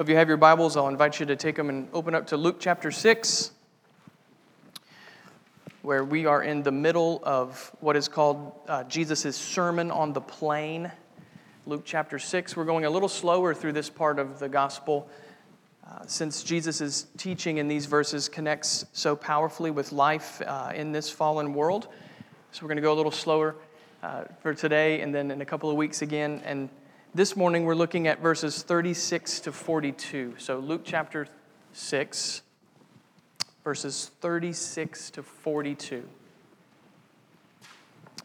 If you have your Bibles, I'll invite you to take them and open up to Luke chapter 6, where we are in the middle of what is called uh, Jesus' Sermon on the Plain. Luke chapter 6. We're going a little slower through this part of the gospel uh, since Jesus' teaching in these verses connects so powerfully with life uh, in this fallen world. So we're going to go a little slower uh, for today and then in a couple of weeks again. And this morning we're looking at verses 36 to 42. So Luke chapter 6, verses 36 to 42.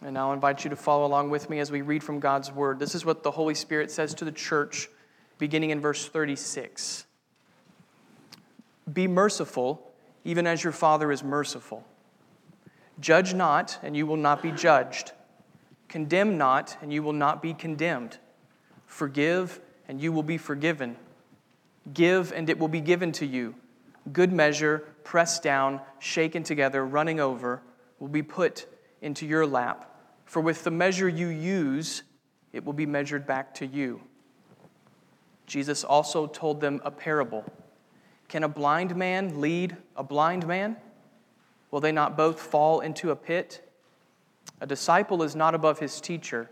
And I'll invite you to follow along with me as we read from God's word. This is what the Holy Spirit says to the church, beginning in verse 36. Be merciful, even as your Father is merciful. Judge not, and you will not be judged. Condemn not, and you will not be condemned. Forgive, and you will be forgiven. Give, and it will be given to you. Good measure, pressed down, shaken together, running over, will be put into your lap. For with the measure you use, it will be measured back to you. Jesus also told them a parable. Can a blind man lead a blind man? Will they not both fall into a pit? A disciple is not above his teacher,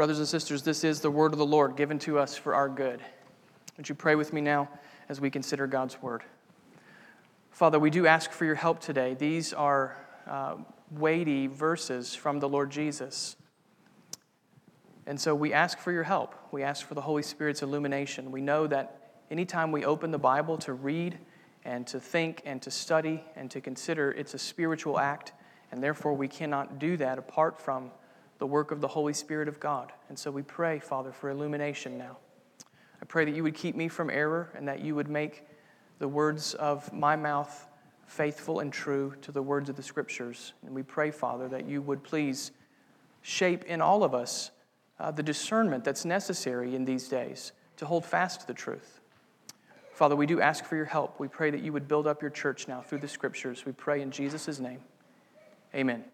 Brothers and sisters, this is the word of the Lord given to us for our good. Would you pray with me now as we consider God's word? Father, we do ask for your help today. These are uh, weighty verses from the Lord Jesus. And so we ask for your help. We ask for the Holy Spirit's illumination. We know that anytime we open the Bible to read, and to think and to study and to consider it's a spiritual act, and therefore we cannot do that apart from the work of the Holy Spirit of God. And so we pray, Father, for illumination now. I pray that you would keep me from error and that you would make the words of my mouth faithful and true to the words of the Scriptures. And we pray, Father, that you would please shape in all of us uh, the discernment that's necessary in these days to hold fast to the truth. Father, we do ask for your help. We pray that you would build up your church now through the scriptures. We pray in Jesus' name. Amen.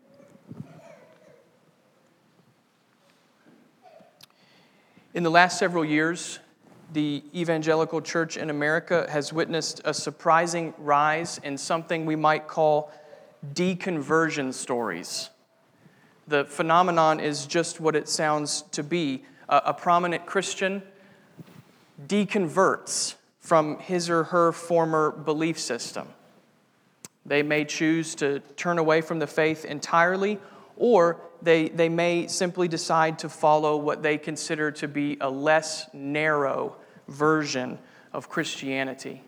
In the last several years, the evangelical church in America has witnessed a surprising rise in something we might call deconversion stories. The phenomenon is just what it sounds to be. A, prominent Christian deconverts from his or her former belief system. They may choose to turn away from the faith entirely, or they, they may simply decide to follow what they consider to be a less narrow version of Christianity.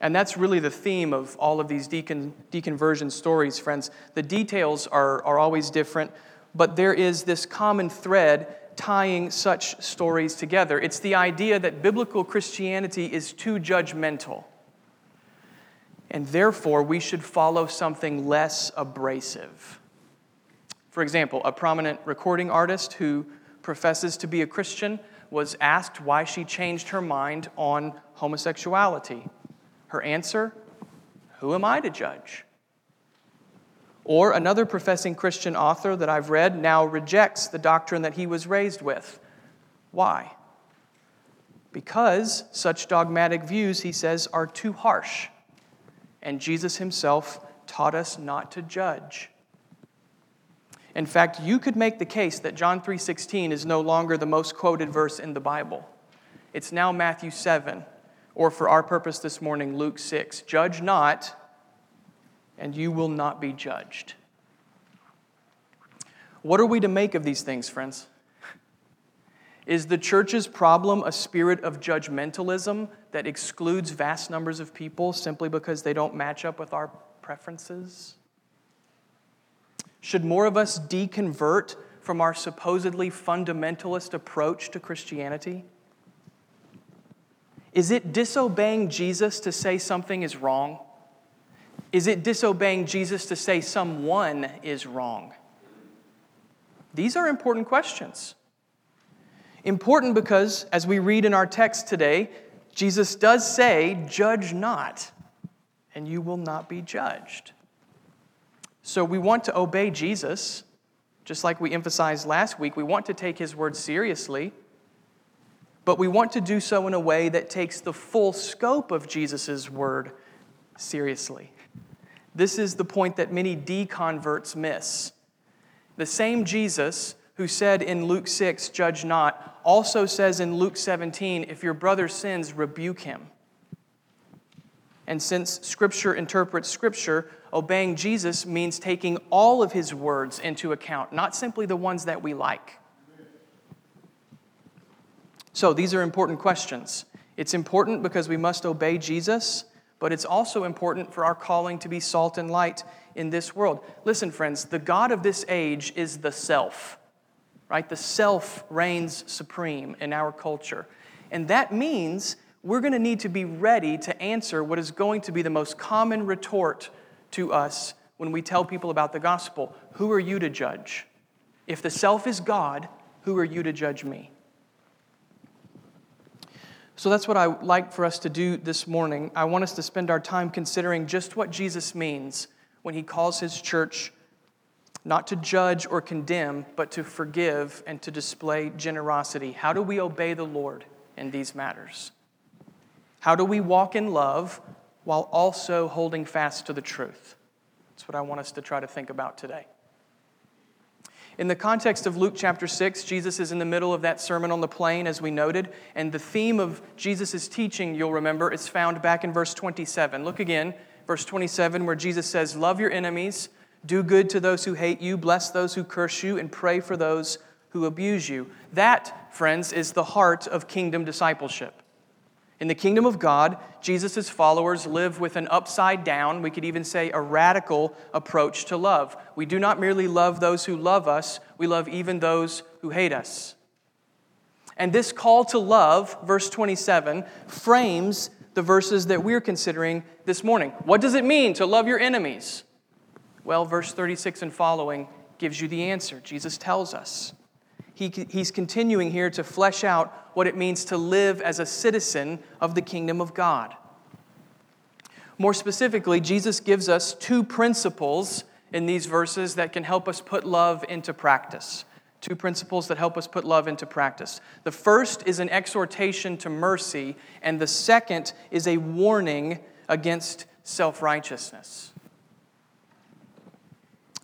And that's really the theme of all of these decon, deconversion stories, friends. The details are, are always different, but there is this common thread tying such stories together. It's the idea that biblical Christianity is too judgmental. And therefore, we should follow something less abrasive. For example, a prominent recording artist who professes to be a Christian was asked why she changed her mind on homosexuality. Her answer Who am I to judge? Or another professing Christian author that I've read now rejects the doctrine that he was raised with. Why? Because such dogmatic views, he says, are too harsh. And Jesus himself taught us not to judge. In fact, you could make the case that John 3:16 is no longer the most quoted verse in the Bible. It's now Matthew 7, or for our purpose this morning, Luke 6. Judge not, and you will not be judged. What are we to make of these things, friends? Is the church's problem a spirit of judgmentalism that excludes vast numbers of people simply because they don't match up with our preferences? Should more of us deconvert from our supposedly fundamentalist approach to Christianity? Is it disobeying Jesus to say something is wrong? Is it disobeying Jesus to say someone is wrong? These are important questions. Important because, as we read in our text today, Jesus does say, Judge not, and you will not be judged. So we want to obey Jesus, just like we emphasized last week. We want to take his word seriously, but we want to do so in a way that takes the full scope of Jesus' word seriously. This is the point that many deconverts miss. The same Jesus who said in Luke 6, Judge not, also says in Luke 17, If your brother sins, rebuke him. And since Scripture interprets Scripture, obeying Jesus means taking all of his words into account, not simply the ones that we like. So these are important questions. It's important because we must obey Jesus, but it's also important for our calling to be salt and light in this world. Listen, friends, the God of this age is the self, right? The self reigns supreme in our culture. And that means we're going to need to be ready to answer what is going to be the most common retort to us when we tell people about the gospel Who are you to judge? If the self is God, who are you to judge me? So that's what I like for us to do this morning. I want us to spend our time considering just what Jesus means when he calls his church not to judge or condemn, but to forgive and to display generosity. How do we obey the Lord in these matters? How do we walk in love while also holding fast to the truth? That's what I want us to try to think about today. In the context of Luke chapter 6, Jesus is in the middle of that Sermon on the Plain, as we noted, and the theme of Jesus' teaching, you'll remember, is found back in verse 27. Look again, verse 27, where Jesus says, Love your enemies, do good to those who hate you, bless those who curse you, and pray for those who abuse you. That, friends, is the heart of kingdom discipleship. In the kingdom of God, Jesus' followers live with an upside down, we could even say a radical approach to love. We do not merely love those who love us, we love even those who hate us. And this call to love, verse 27, frames the verses that we're considering this morning. What does it mean to love your enemies? Well, verse 36 and following gives you the answer. Jesus tells us he, he's continuing here to flesh out what it means to live as a citizen of the kingdom of God. More specifically, Jesus gives us two principles in these verses that can help us put love into practice. Two principles that help us put love into practice. The first is an exhortation to mercy, and the second is a warning against self righteousness.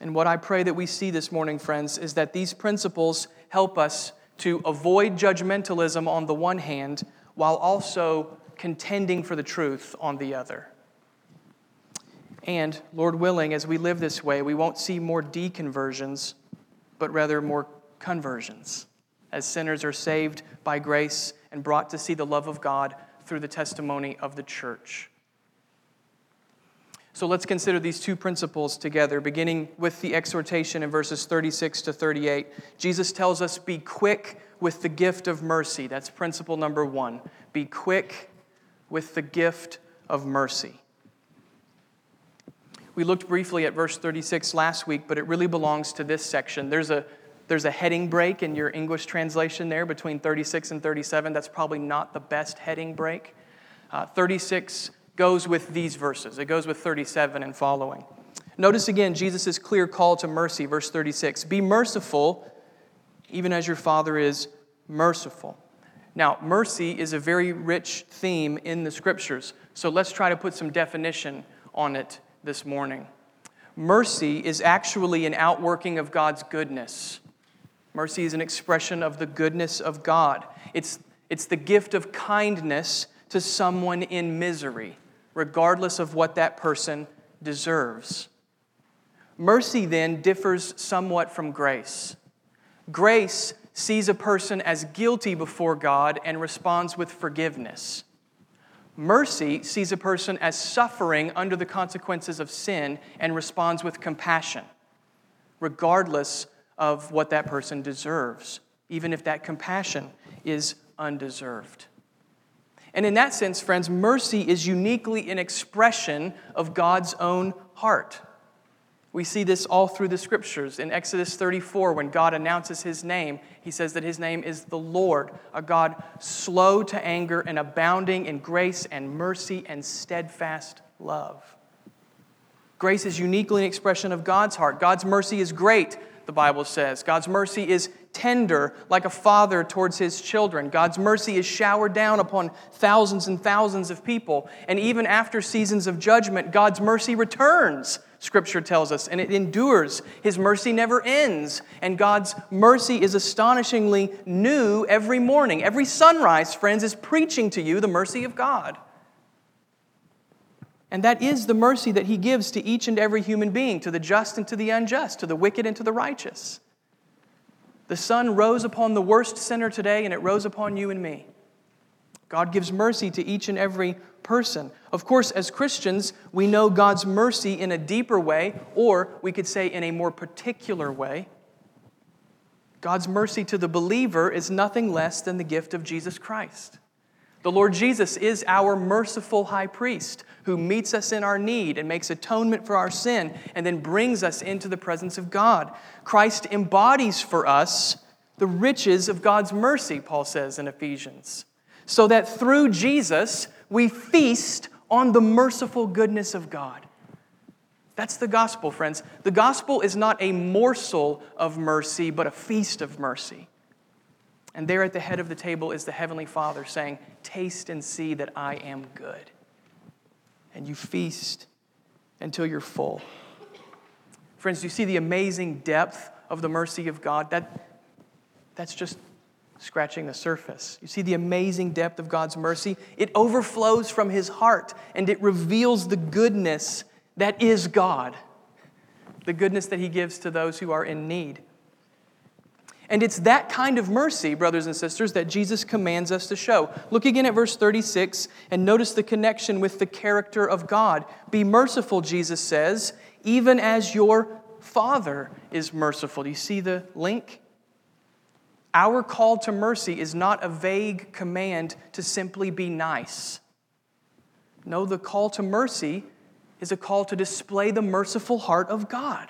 And what I pray that we see this morning, friends, is that these principles help us to avoid judgmentalism on the one hand while also contending for the truth on the other. And, Lord willing, as we live this way, we won't see more deconversions, but rather more conversions, as sinners are saved by grace and brought to see the love of God through the testimony of the church. So let's consider these two principles together, beginning with the exhortation in verses 36 to 38. Jesus tells us, Be quick with the gift of mercy. That's principle number one. Be quick with the gift of mercy. We looked briefly at verse 36 last week, but it really belongs to this section. There's a, there's a heading break in your English translation there between 36 and 37. That's probably not the best heading break. Uh, 36 goes with these verses, it goes with 37 and following. Notice again Jesus' clear call to mercy, verse 36 Be merciful, even as your Father is merciful. Now, mercy is a very rich theme in the scriptures, so let's try to put some definition on it this morning. Mercy is actually an outworking of God's goodness. Mercy is an expression of the goodness of God. It's, it's the gift of kindness to someone in misery regardless of what that person deserves. Mercy then differs somewhat from grace. Grace sees a person as guilty before God and responds with forgiveness. Mercy sees a person as suffering under the consequences of sin and responds with compassion, regardless of what that person deserves, even if that compassion is undeserved. And in that sense, friends, mercy is uniquely an expression of God's own heart. We see this all through the scriptures. In Exodus 34, when God announces his name, he says that his name is the Lord, a God slow to anger and abounding in grace and mercy and steadfast love. Grace is uniquely an expression of God's heart. God's mercy is great, the Bible says. God's mercy is tender, like a father towards his children. God's mercy is showered down upon thousands and thousands of people. And even after seasons of judgment, God's mercy returns, Scripture tells us, and it endures. His mercy never ends. And God's mercy is astonishingly new every morning. Every sunrise, friends, is preaching to you the mercy of God. And that is the mercy that He gives to each and every human being, to the just and to the unjust, to the wicked and to the righteous. The sun rose upon the worst sinner today, and it rose upon you and me. God gives mercy to each and every person. Of course, as Christians, we know God's mercy in a deeper way, or we could say in a more particular way. God's mercy to the believer is nothing less than the gift of Jesus Christ. The Lord Jesus is our merciful high priest who meets us in our need and makes atonement for our sin and then brings us into the presence of God. Christ embodies for us the riches of God's mercy, Paul says in Ephesians, so that through Jesus we feast on the merciful goodness of God. That's the gospel, friends. The gospel is not a morsel of mercy, but a feast of mercy. And there at the head of the table is the Heavenly Father saying, Taste and see that I am good. And you feast until you're full. Friends, you see the amazing depth of the mercy of God? That, that's just scratching the surface. You see the amazing depth of God's mercy? It overflows from His heart and it reveals the goodness that is God, the goodness that He gives to those who are in need. And it's that kind of mercy, brothers and sisters, that Jesus commands us to show. Look again at verse 36 and notice the connection with the character of God. Be merciful, Jesus says, even as your Father is merciful. Do you see the link? Our call to mercy is not a vague command to simply be nice. No, the call to mercy is a call to display the merciful heart of God.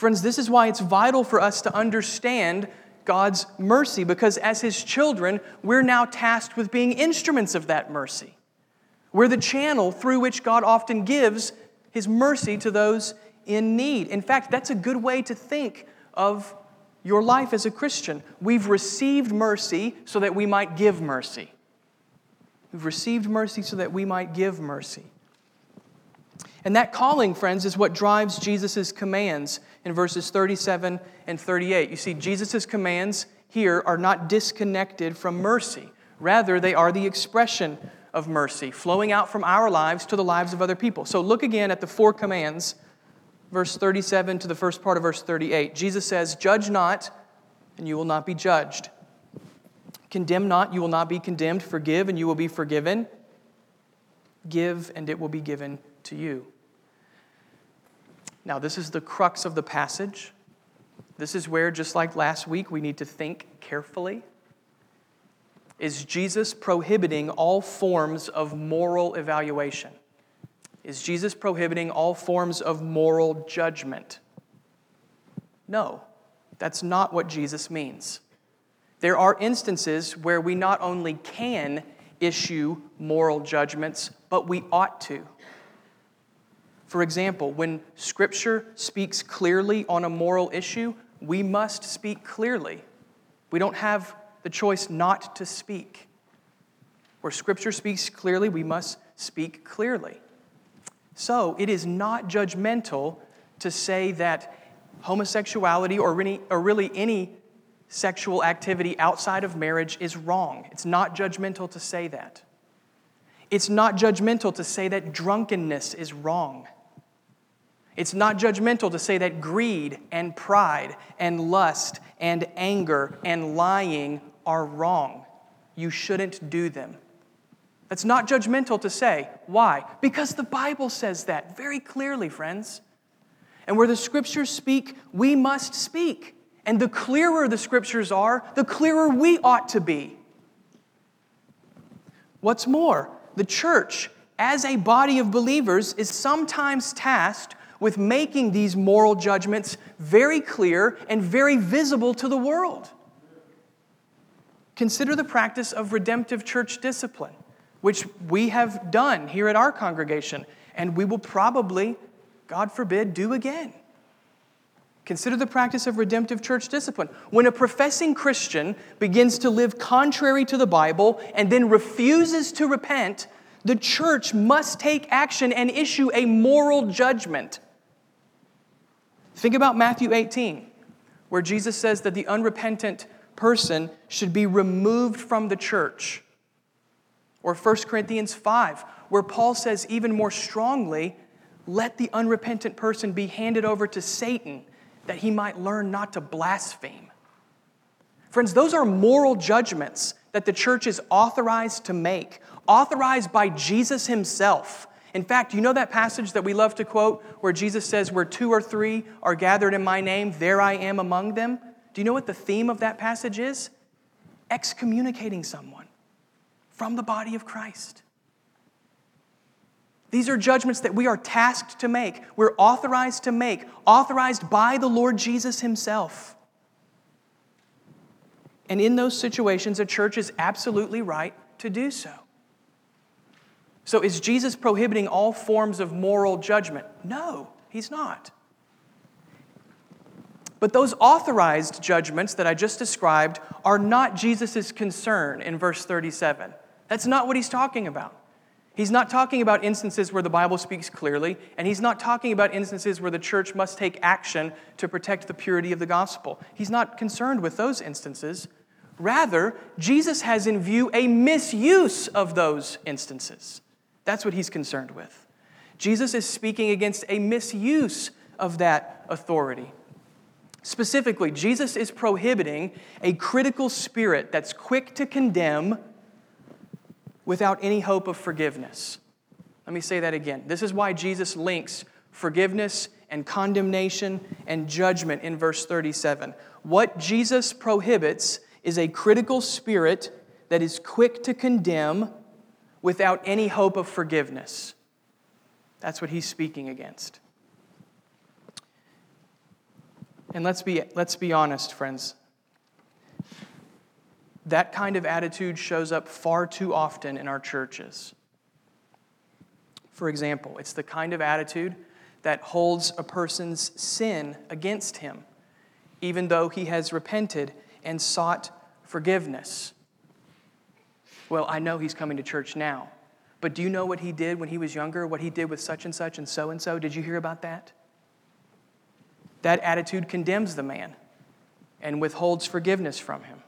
Friends, this is why it's vital for us to understand God's mercy, because as His children, we're now tasked with being instruments of that mercy. We're the channel through which God often gives His mercy to those in need. In fact, that's a good way to think of your life as a Christian. We've received mercy so that we might give mercy. We've received mercy so that we might give mercy. And that calling, friends, is what drives Jesus' commands in verses 37 and 38. You see, Jesus' commands here are not disconnected from mercy. Rather, they are the expression of mercy, flowing out from our lives to the lives of other people. So look again at the four commands, verse 37 to the first part of verse 38. Jesus says, Judge not, and you will not be judged. Condemn not, you will not be condemned. Forgive, and you will be forgiven. Give, and it will be given to you. Now, this is the crux of the passage. This is where, just like last week, we need to think carefully. Is Jesus prohibiting all forms of moral evaluation? Is Jesus prohibiting all forms of moral judgment? No, that's not what Jesus means. There are instances where we not only can issue moral judgments, but we ought to. For example, when Scripture speaks clearly on a moral issue, we must speak clearly. We don't have the choice not to speak. Where Scripture speaks clearly, we must speak clearly. So it is not judgmental to say that homosexuality or, any, or really any sexual activity outside of marriage is wrong. It's not judgmental to say that. It's not judgmental to say that drunkenness is wrong. It's not judgmental to say that greed and pride and lust and anger and lying are wrong. You shouldn't do them. That's not judgmental to say. Why? Because the Bible says that very clearly, friends. And where the scriptures speak, we must speak. And the clearer the scriptures are, the clearer we ought to be. What's more, the church, as a body of believers, is sometimes tasked with making these moral judgments very clear and very visible to the world. Consider the practice of redemptive church discipline, which we have done here at our congregation, and we will probably, God forbid, do again. Consider the practice of redemptive church discipline. When a professing Christian begins to live contrary to the Bible and then refuses to repent, the church must take action and issue a moral judgment. Think about Matthew 18, where Jesus says that the unrepentant person should be removed from the church. Or 1 Corinthians 5, where Paul says even more strongly, let the unrepentant person be handed over to Satan that he might learn not to blaspheme. Friends, those are moral judgments that the church is authorized to make, authorized by Jesus himself. In fact, you know that passage that we love to quote where Jesus says, Where two or three are gathered in my name, there I am among them? Do you know what the theme of that passage is? Excommunicating someone from the body of Christ. These are judgments that we are tasked to make, we're authorized to make, authorized by the Lord Jesus Himself. And in those situations, a church is absolutely right to do so. So, is Jesus prohibiting all forms of moral judgment? No, He's not. But those authorized judgments that I just described are not Jesus' concern in verse 37. That's not what He's talking about. He's not talking about instances where the Bible speaks clearly, and he's not talking about instances where the church must take action to protect the purity of the gospel. He's not concerned with those instances. Rather, Jesus has in view a misuse of those instances. That's what he's concerned with. Jesus is speaking against a misuse of that authority. Specifically, Jesus is prohibiting a critical spirit that's quick to condemn without any hope of forgiveness. Let me say that again. This is why Jesus links forgiveness and condemnation and judgment in verse 37. What Jesus prohibits is a critical spirit that is quick to condemn without any hope of forgiveness. That's what he's speaking against. And let's be, let's be honest, friends. That kind of attitude shows up far too often in our churches. For example, it's the kind of attitude that holds a person's sin against him, even though he has repented and sought forgiveness. Well, I know he's coming to church now, but do you know what he did when he was younger? What he did with such and such and so and so? Did you hear about that? That attitude condemns the man and withholds forgiveness from him.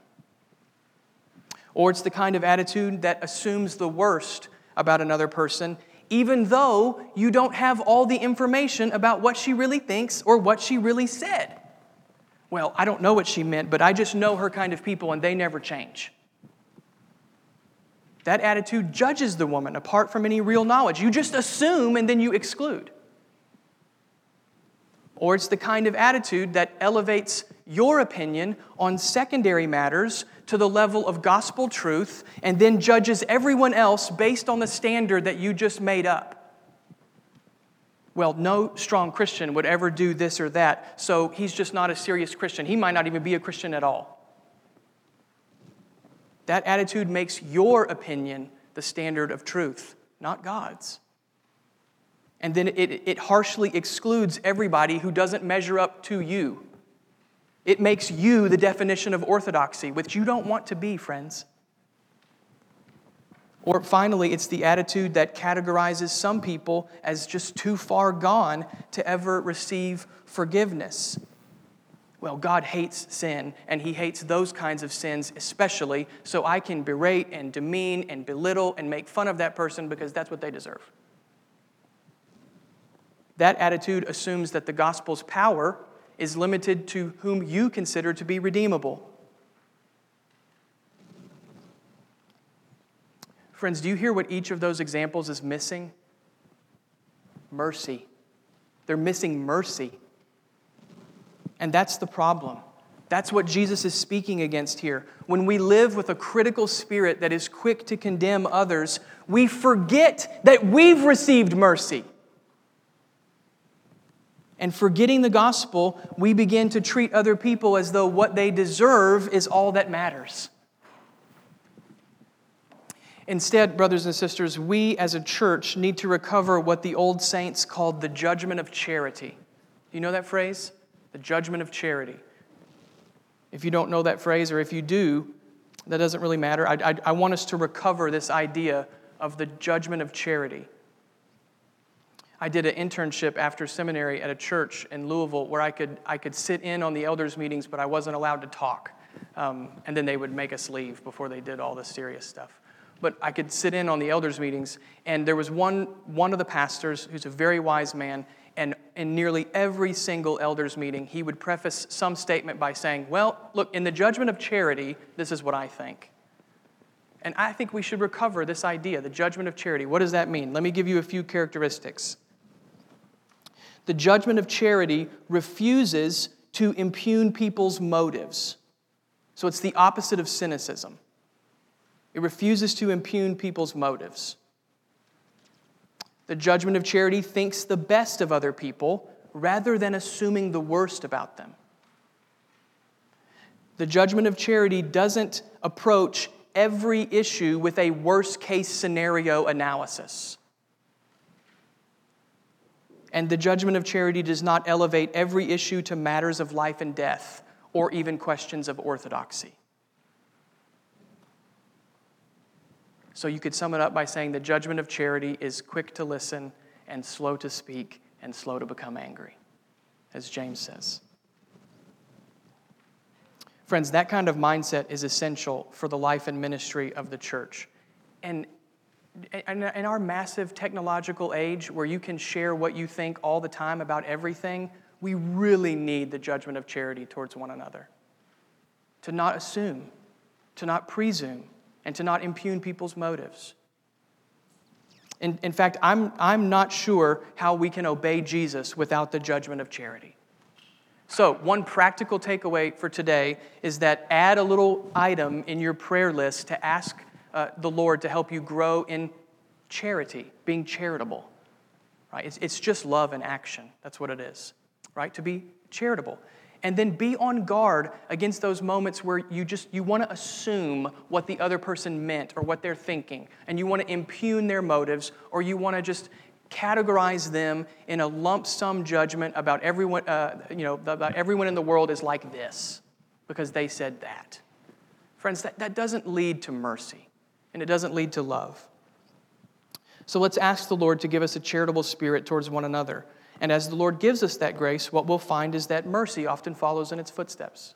Or it's the kind of attitude that assumes the worst about another person, even though you don't have all the information about what she really thinks or what she really said. Well, I don't know what she meant, but I just know her kind of people and they never change. That attitude judges the woman apart from any real knowledge. You just assume and then you exclude. Or it's the kind of attitude that elevates your opinion on secondary matters to the level of gospel truth and then judges everyone else based on the standard that you just made up. Well, no strong Christian would ever do this or that, so he's just not a serious Christian. He might not even be a Christian at all. That attitude makes your opinion the standard of truth, not God's. And then it, it harshly excludes everybody who doesn't measure up to you. It makes you the definition of orthodoxy, which you don't want to be, friends. Or finally, it's the attitude that categorizes some people as just too far gone to ever receive forgiveness. Well, God hates sin, and He hates those kinds of sins especially, so I can berate and demean and belittle and make fun of that person because that's what they deserve. That attitude assumes that the gospel's power is limited to whom you consider to be redeemable. Friends, do you hear what each of those examples is missing? Mercy. They're missing mercy. And that's the problem. That's what Jesus is speaking against here. When we live with a critical spirit that is quick to condemn others, we forget that we've received mercy. And forgetting the gospel, we begin to treat other people as though what they deserve is all that matters. Instead, brothers and sisters, we as a church need to recover what the old saints called the judgment of charity. You know that phrase? The judgment of charity. If you don't know that phrase, or if you do, that doesn't really matter. I, I, I want us to recover this idea of the judgment of charity. I did an internship after seminary at a church in Louisville where I could, I could sit in on the elders' meetings, but I wasn't allowed to talk. Um, and then they would make us leave before they did all the serious stuff but I could sit in on the elders' meetings. And there was one, one of the pastors who's a very wise man, and in nearly every single elders' meeting, he would preface some statement by saying, Well, look, in the judgment of charity, this is what I think. And I think we should recover this idea, the judgment of charity. What does that mean? Let me give you a few characteristics. The judgment of charity refuses to impugn people's motives. So it's the opposite of cynicism. It refuses to impugn people's motives. The judgment of charity thinks the best of other people rather than assuming the worst about them. The judgment of charity doesn't approach every issue with a worst case scenario analysis. And the judgment of charity does not elevate every issue to matters of life and death or even questions of orthodoxy. So you could sum it up by saying the judgment of charity is quick to listen and slow to speak and slow to become angry, as James says. Friends, that kind of mindset is essential for the life and ministry of the church. And in our massive technological age where you can share what you think all the time about everything, we really need the judgment of charity towards one another. To not assume, to not presume, and to not impugn people's motives. In, in fact, I'm, I'm not sure how we can obey Jesus without the judgment of charity. So, one practical takeaway for today is that add a little item in your prayer list to ask uh, the Lord to help you grow in charity, being charitable. Right? It's, it's just love in action. That's what it is, right? To be charitable and then be on guard against those moments where you just you want to assume what the other person meant or what they're thinking. And you want to impugn their motives or you want to just categorize them in a lump sum judgment about everyone uh, you know about everyone in the world is like this because they said that. Friends that, that doesn't lead to mercy and it doesn't lead to love. So let's ask the lord to give us a charitable spirit towards one another and as the Lord gives us that grace, what we'll find is that mercy often follows in its footsteps.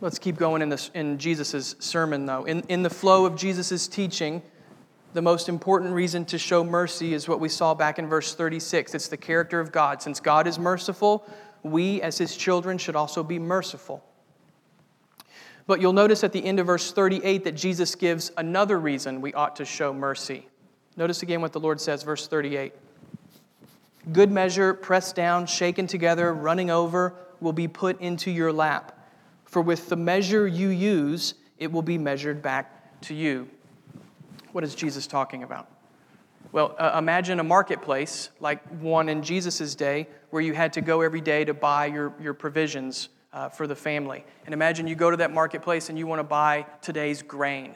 Let's keep going in, in Jesus' sermon, though. In, in the flow of Jesus' teaching, the most important reason to show mercy is what we saw back in verse 36. It's the character of God. Since God is merciful, we, as his children, should also be merciful. But you'll notice at the end of verse 38 that Jesus gives another reason we ought to show mercy. Notice again what the Lord says, verse 38. Good measure, pressed down, shaken together, running over, will be put into your lap. For with the measure you use, it will be measured back to you. What is Jesus talking about? Well, uh, imagine a marketplace like one in Jesus' day where you had to go every day to buy your, your provisions uh, for the family. And imagine you go to that marketplace and you want to buy today's grain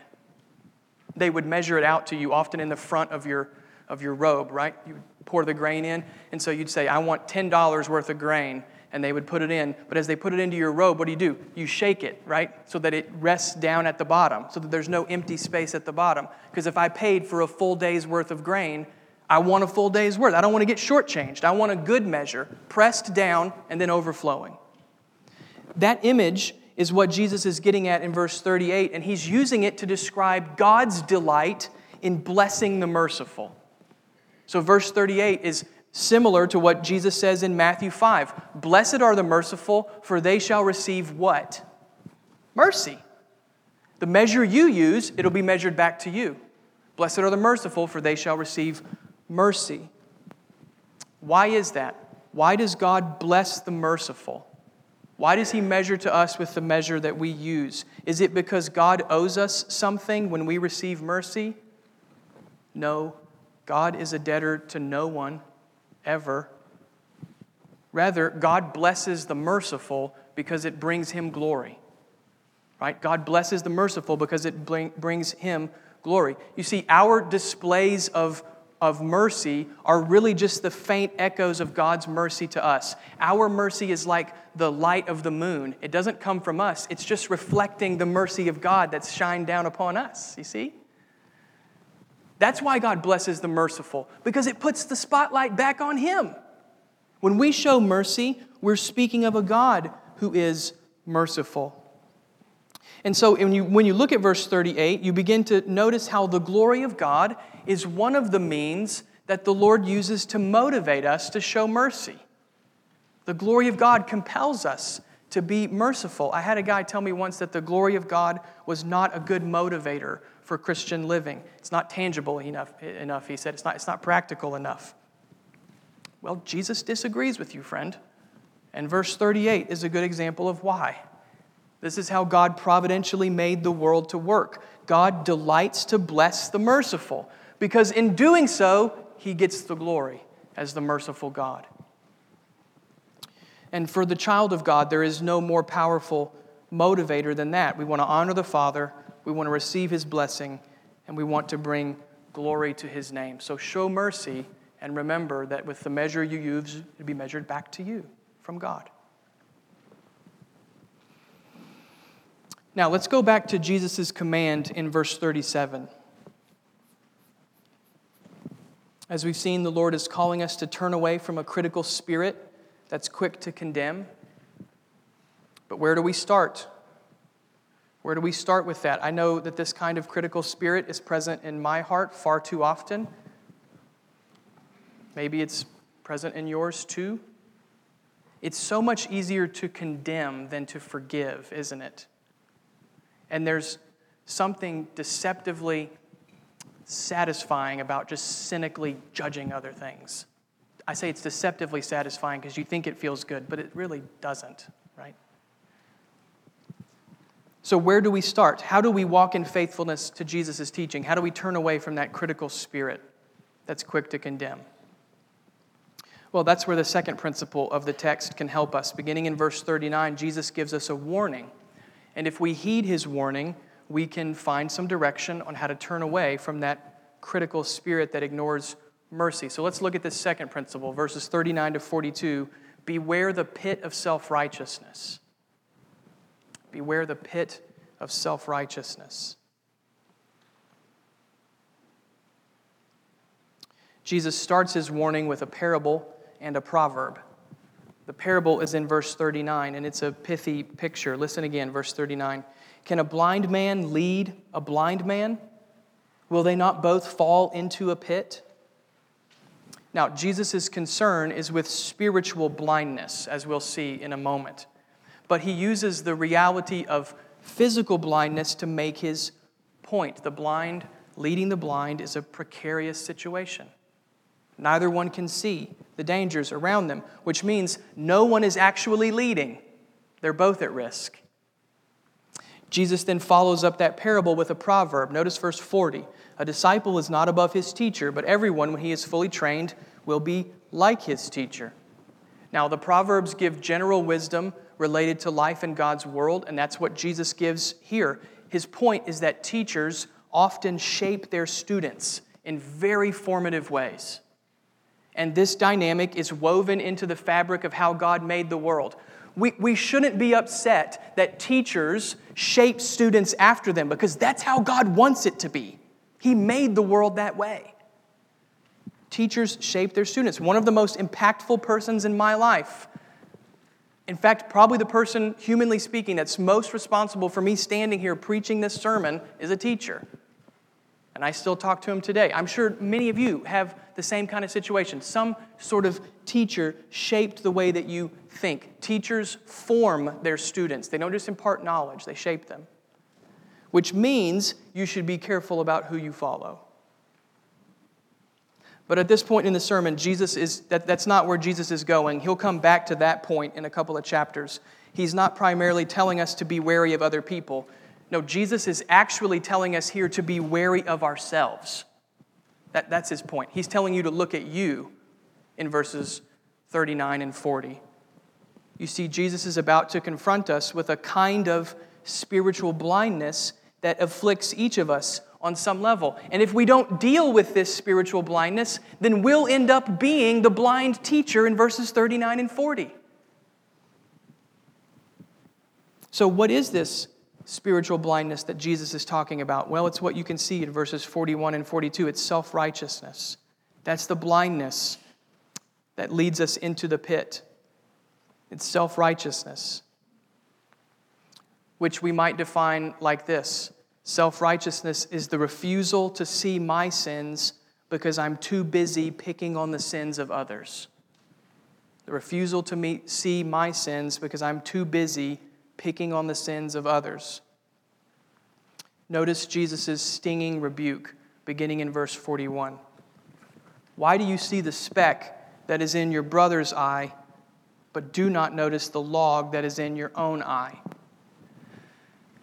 they would measure it out to you, often in the front of your, of your robe, right? You pour the grain in, and so you'd say, I want $10 worth of grain, and they would put it in. But as they put it into your robe, what do you do? You shake it, right? So that it rests down at the bottom, so that there's no empty space at the bottom. Because if I paid for a full day's worth of grain, I want a full day's worth. I don't want to get shortchanged. I want a good measure, pressed down and then overflowing. That image is what Jesus is getting at in verse 38, and he's using it to describe God's delight in blessing the merciful. So, verse 38 is similar to what Jesus says in Matthew 5 Blessed are the merciful, for they shall receive what? Mercy. The measure you use, it'll be measured back to you. Blessed are the merciful, for they shall receive mercy. Why is that? why does God bless the merciful? Why does He measure to us with the measure that we use? Is it because God owes us something when we receive mercy? No, God is a debtor to no one, ever. Rather, God blesses the merciful because it brings Him glory. Right? God blesses the merciful because it bring, brings Him glory. You see, our displays of of mercy are really just the faint echoes of God's mercy to us. Our mercy is like the light of the moon. It doesn't come from us, it's just reflecting the mercy of God that's shined down upon us. You see? That's why God blesses the merciful, because it puts the spotlight back on Him. When we show mercy, we're speaking of a God who is merciful. And so when you, when you look at verse 38, you begin to notice how the glory of God is one of the means that the Lord uses to motivate us to show mercy. The glory of God compels us to be merciful. I had a guy tell me once that the glory of God was not a good motivator for Christian living. It's not tangible enough, enough he said. It's not, it's not practical enough. Well, Jesus disagrees with you, friend. And verse 38 is a good example of why. This is how God providentially made the world to work. God delights to bless the merciful because in doing so, he gets the glory as the merciful God. And for the child of God, there is no more powerful motivator than that. We want to honor the Father, we want to receive his blessing, and we want to bring glory to his name. So show mercy and remember that with the measure you use, it'll be measured back to you from God. Now, let's go back to Jesus' command in verse 37. As we've seen, the Lord is calling us to turn away from a critical spirit that's quick to condemn. But where do we start? Where do we start with that? I know that this kind of critical spirit is present in my heart far too often. Maybe it's present in yours too. It's so much easier to condemn than to forgive, isn't it? And there's something deceptively satisfying about just cynically judging other things. I say it's deceptively satisfying because you think it feels good, but it really doesn't, right? So, where do we start? How do we walk in faithfulness to Jesus' teaching? How do we turn away from that critical spirit that's quick to condemn? Well, that's where the second principle of the text can help us. Beginning in verse 39, Jesus gives us a warning and if we heed his warning, we can find some direction on how to turn away from that critical spirit that ignores mercy. So let's look at this second principle, verses 39 to 42. Beware the pit of self righteousness. Beware the pit of self righteousness. Jesus starts his warning with a parable and a proverb. The parable is in verse 39, and it's a pithy picture. Listen again, verse 39. Can a blind man lead a blind man? Will they not both fall into a pit? Now, Jesus' concern is with spiritual blindness, as we'll see in a moment. But he uses the reality of physical blindness to make his point. The blind leading the blind is a precarious situation. Neither one can see the dangers around them, which means no one is actually leading. They're both at risk. Jesus then follows up that parable with a proverb. Notice verse 40. A disciple is not above his teacher, but everyone, when he is fully trained, will be like his teacher. Now, the Proverbs give general wisdom related to life in God's world, and that's what Jesus gives here. His point is that teachers often shape their students in very formative ways. And this dynamic is woven into the fabric of how God made the world. We, we shouldn't be upset that teachers shape students after them because that's how God wants it to be. He made the world that way. Teachers shape their students. One of the most impactful persons in my life, in fact, probably the person, humanly speaking, that's most responsible for me standing here preaching this sermon, is a teacher. And I still talk to him today. I'm sure many of you have the same kind of situation. Some sort of teacher shaped the way that you think. Teachers form their students, they don't just impart knowledge, they shape them. Which means you should be careful about who you follow. But at this point in the sermon, Jesus is that, that's not where Jesus is going. He'll come back to that point in a couple of chapters. He's not primarily telling us to be wary of other people. No, Jesus is actually telling us here to be wary of ourselves. That, that's his point. He's telling you to look at you in verses 39 and 40. You see, Jesus is about to confront us with a kind of spiritual blindness that afflicts each of us on some level. And if we don't deal with this spiritual blindness, then we'll end up being the blind teacher in verses 39 and 40. So, what is this spiritual blindness that Jesus is talking about? Well, it's what you can see in verses 41 and 42. It's self righteousness. That's the blindness that leads us into the pit. It's self righteousness, which we might define like this Self righteousness is the refusal to see my sins because I'm too busy picking on the sins of others. The refusal to meet, see my sins because I'm too busy picking on the sins of others. Notice Jesus' stinging rebuke beginning in verse 41. Why do you see the speck that is in your brother's eye, but do not notice the log that is in your own eye?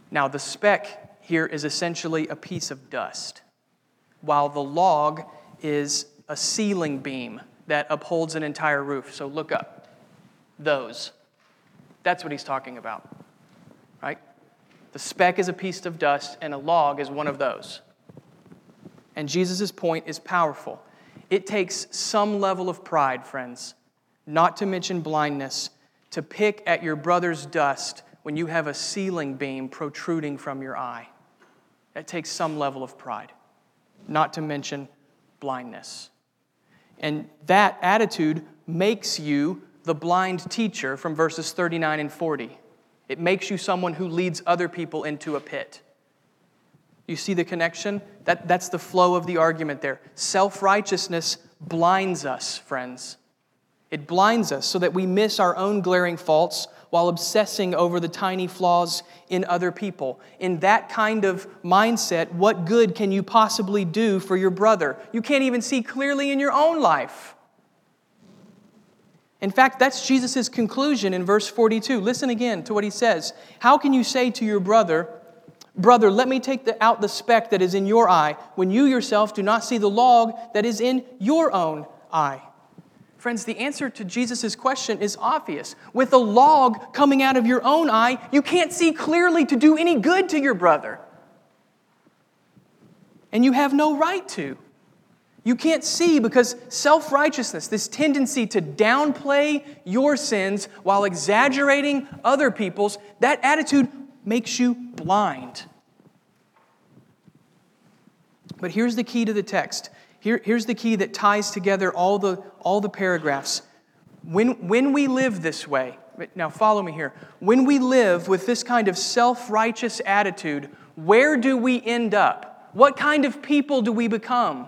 Now, the speck here is essentially a piece of dust, while the log is a ceiling beam that upholds an entire roof. So look up. Those. That's what he's talking about, right? The speck is a piece of dust, and a log is one of those. And Jesus' point is powerful. It takes some level of pride, friends, not to mention blindness, to pick at your brother's dust when you have a ceiling beam protruding from your eye. That takes some level of pride, not to mention blindness. And that attitude makes you the blind teacher from verses 39 and 40. It makes you someone who leads other people into a pit. You see the connection? That, that's the flow of the argument there. Self righteousness blinds us, friends. It blinds us so that we miss our own glaring faults while obsessing over the tiny flaws in other people. In that kind of mindset, what good can you possibly do for your brother? You can't even see clearly in your own life. In fact, that's Jesus' conclusion in verse 42. Listen again to what he says. How can you say to your brother, Brother, let me take the, out the speck that is in your eye, when you yourself do not see the log that is in your own eye? Friends, the answer to Jesus' question is obvious. With a log coming out of your own eye, you can't see clearly to do any good to your brother. And you have no right to. You can't see because self righteousness, this tendency to downplay your sins while exaggerating other people's, that attitude makes you blind. But here's the key to the text here, here's the key that ties together all the, all the paragraphs. When, when we live this way, now follow me here. When we live with this kind of self righteous attitude, where do we end up? What kind of people do we become?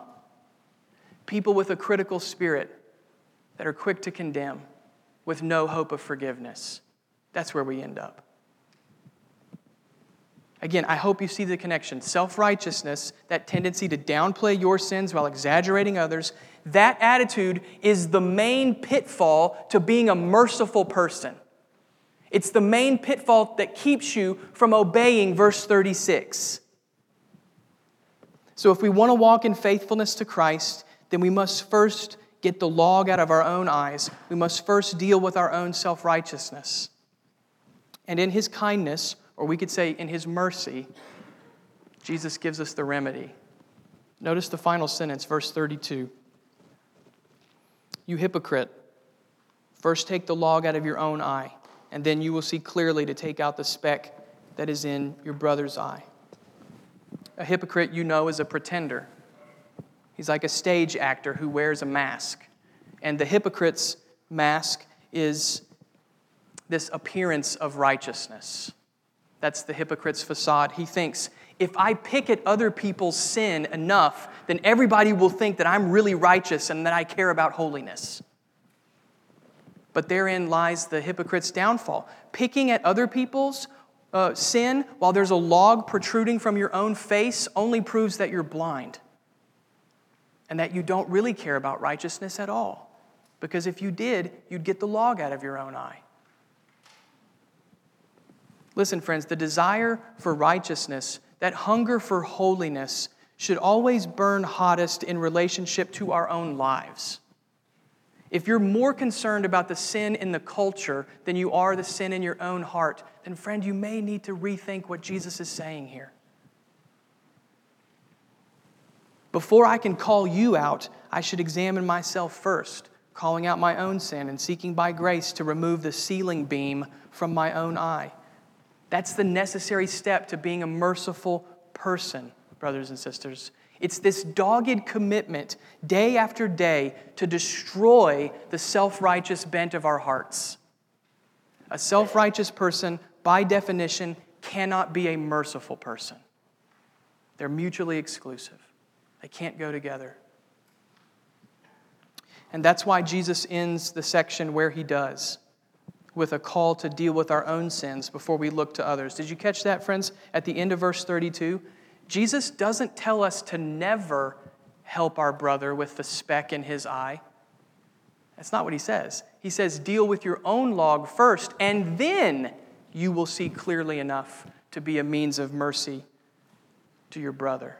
People with a critical spirit that are quick to condemn, with no hope of forgiveness. That's where we end up. Again, I hope you see the connection. Self righteousness, that tendency to downplay your sins while exaggerating others, that attitude is the main pitfall to being a merciful person. It's the main pitfall that keeps you from obeying verse 36. So, if we want to walk in faithfulness to Christ, then we must first get the log out of our own eyes. We must first deal with our own self righteousness. And in His kindness, or we could say, in his mercy, Jesus gives us the remedy. Notice the final sentence, verse 32. You hypocrite, first take the log out of your own eye, and then you will see clearly to take out the speck that is in your brother's eye. A hypocrite, you know, is a pretender. He's like a stage actor who wears a mask. And the hypocrite's mask is this appearance of righteousness. That's the hypocrite's facade. He thinks, if I pick at other people's sin enough, then everybody will think that I'm really righteous and that I care about holiness. But therein lies the hypocrite's downfall. Picking at other people's uh, sin while there's a log protruding from your own face only proves that you're blind. And that you don't really care about righteousness at all. Because if you did, you'd get the log out of your own eye. Listen, friends, the desire for righteousness, that hunger for holiness, should always burn hottest in relationship to our own lives. If you're more concerned about the sin in the culture than you are the sin in your own heart, then, friend, you may need to rethink what Jesus is saying here. Before I can call you out, I should examine myself first, calling out my own sin and seeking by grace to remove the ceiling beam from my own eye. That's the necessary step to being a merciful person, brothers and sisters. It's this dogged commitment day after day to destroy the self righteous bent of our hearts. A self righteous person, by definition, cannot be a merciful person. They're mutually exclusive, they can't go together. And that's why Jesus ends the section where he does with a call to deal with our own sins before we look to others. Did you catch that, friends? At the end of verse 32, Jesus doesn't tell us to never help our brother with the speck in his eye. That's not what he says. He says, deal with your own log first, and then you will see clearly enough to be a means of mercy to your brother.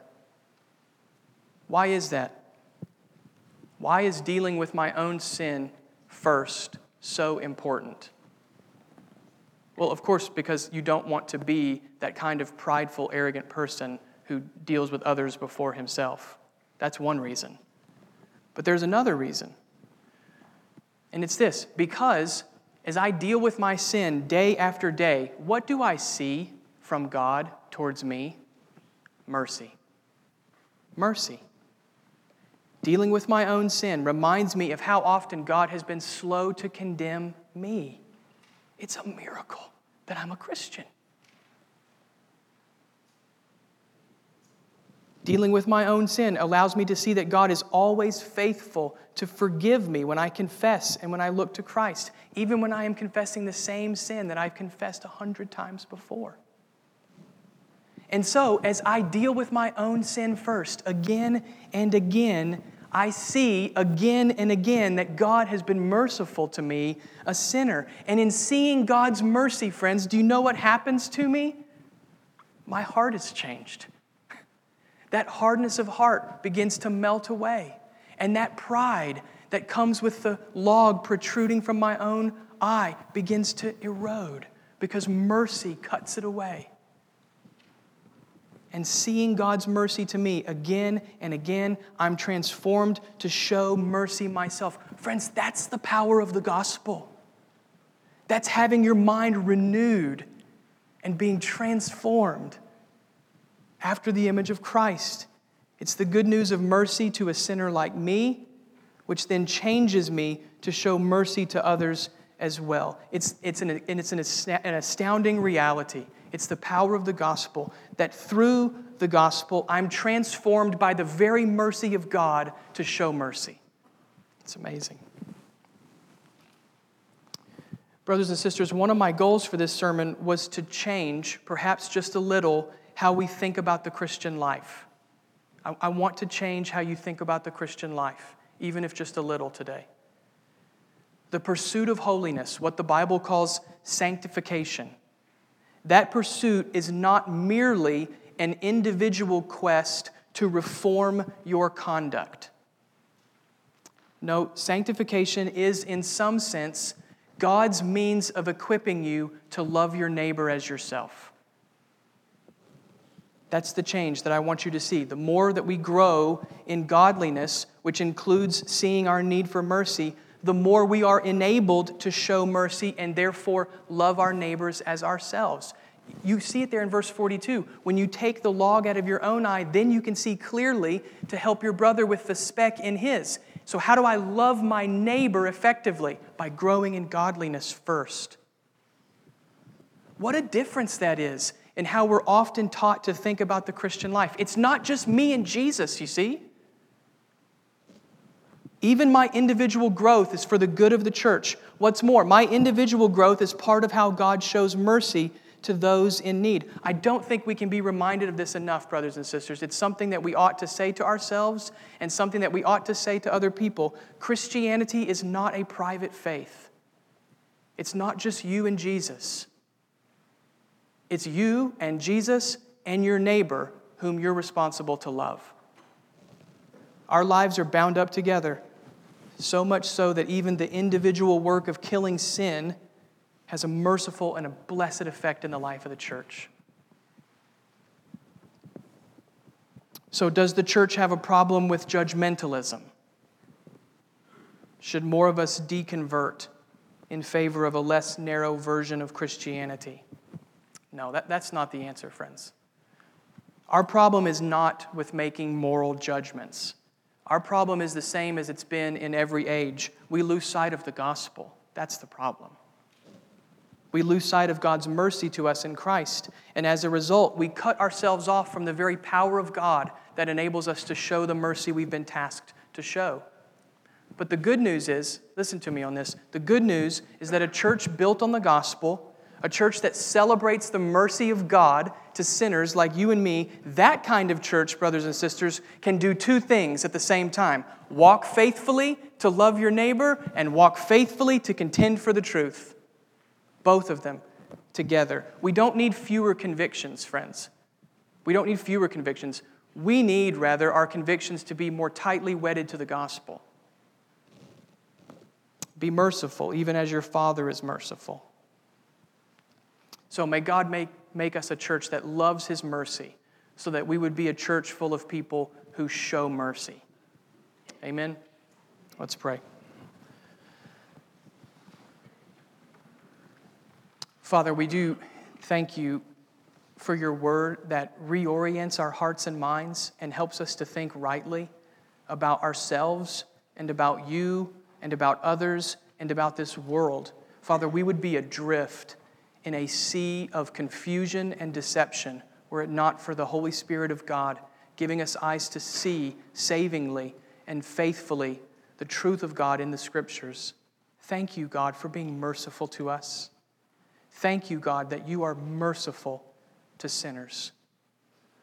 Why is that? Why is dealing with my own sin first so important? Well, of course, because you don't want to be that kind of prideful, arrogant person who deals with others before himself. That's one reason. But there's another reason. And it's this because as I deal with my sin day after day, what do I see from God towards me? Mercy. Mercy. Dealing with my own sin reminds me of how often God has been slow to condemn me. It's a miracle that I'm a Christian. Dealing with my own sin allows me to see that God is always faithful to forgive me when I confess and when I look to Christ, even when I am confessing the same sin that I've confessed a hundred times before. And so, as I deal with my own sin first, again and again, I see again and again that God has been merciful to me, a sinner. And in seeing God's mercy, friends, do you know what happens to me? My heart is changed that hardness of heart begins to melt away. And that pride that comes with the log protruding from my own eye begins to erode because mercy cuts it away. And seeing God's mercy to me again and again, I'm transformed to show mercy myself. Friends, that's the power of the gospel. That's having your mind renewed and being transformed after the image of Christ. It's the good news of mercy to a sinner like me, which then changes me to show mercy to others as well. It's, it's, an, it's an, an astounding reality. It's the power of the gospel that through the gospel, I'm transformed by the very mercy of God to show mercy. It's amazing. Brothers and sisters, one of my goals for this sermon was to change, perhaps just a little, how we think about the Christian life. I, I want to change how you think about the Christian life, even if just a little today. The pursuit of holiness, what the Bible calls sanctification, that pursuit is not merely an individual quest to reform your conduct. No, sanctification is, in some sense, God's means of equipping you to love your neighbor as yourself. That's the change that I want you to see. The more that we grow in godliness, which includes seeing our need for mercy, the more we are enabled to show mercy and therefore love our neighbors as ourselves. You see it there in verse 42. When you take the log out of your own eye, then you can see clearly to help your brother with the speck in his. So, how do I love my neighbor effectively? By growing in godliness first. What a difference that is in how we're often taught to think about the Christian life. It's not just me and Jesus, you see. Even my individual growth is for the good of the church. What's more, my individual growth is part of how God shows mercy to those in need. I don't think we can be reminded of this enough, brothers and sisters. It's something that we ought to say to ourselves and something that we ought to say to other people. Christianity is not a private faith, it's not just you and Jesus. It's you and Jesus and your neighbor whom you're responsible to love. Our lives are bound up together, so much so that even the individual work of killing sin has a merciful and a blessed effect in the life of the church. So, does the church have a problem with judgmentalism? Should more of us deconvert in favor of a less narrow version of Christianity? No, that, that's not the answer, friends. Our problem is not with making moral judgments. Our problem is the same as it's been in every age. We lose sight of the gospel. That's the problem. We lose sight of God's mercy to us in Christ. And as a result, we cut ourselves off from the very power of God that enables us to show the mercy we've been tasked to show. But the good news is listen to me on this the good news is that a church built on the gospel, a church that celebrates the mercy of God to sinners like you and me, that kind of church, brothers and sisters, can do two things at the same time walk faithfully to love your neighbor, and walk faithfully to contend for the truth both of them together. We don't need fewer convictions, friends. We don't need fewer convictions. We need, rather, our convictions to be more tightly wedded to the gospel. Be merciful, even as your Father is merciful. So may God make, make us a church that loves His mercy, so that we would be a church full of people who show mercy. Amen. Let's pray. Father, we do thank you for your word that reorients our hearts and minds and helps us to think rightly about ourselves and about you and about others and about this world. Father, we would be adrift in a sea of confusion and deception were it not for the Holy Spirit of God giving us eyes to see savingly and faithfully the truth of God in the Scriptures. Thank you, God, for being merciful to us. Thank you, God, that you are merciful to sinners.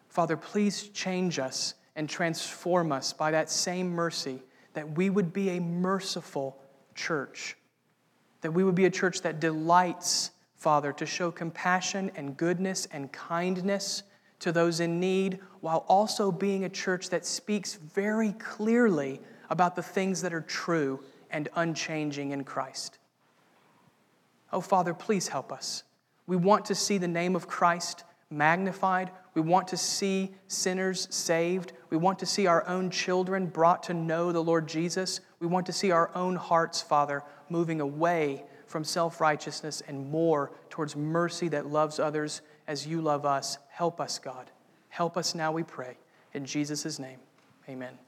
Father, please change us and transform us by that same mercy, that we would be a merciful church, that we would be a church that delights, Father, to show compassion and goodness and kindness to those in need, while also being a church that speaks very clearly about the things that are true and unchanging in Christ. Oh, Father, please help us. We want to see the name of Christ magnified. We want to see sinners saved. We want to see our own children brought to know the Lord Jesus. We want to see our own hearts, Father, moving away from self righteousness and more towards mercy that loves others as you love us. Help us, God. Help us now, we pray. In Jesus' name, amen.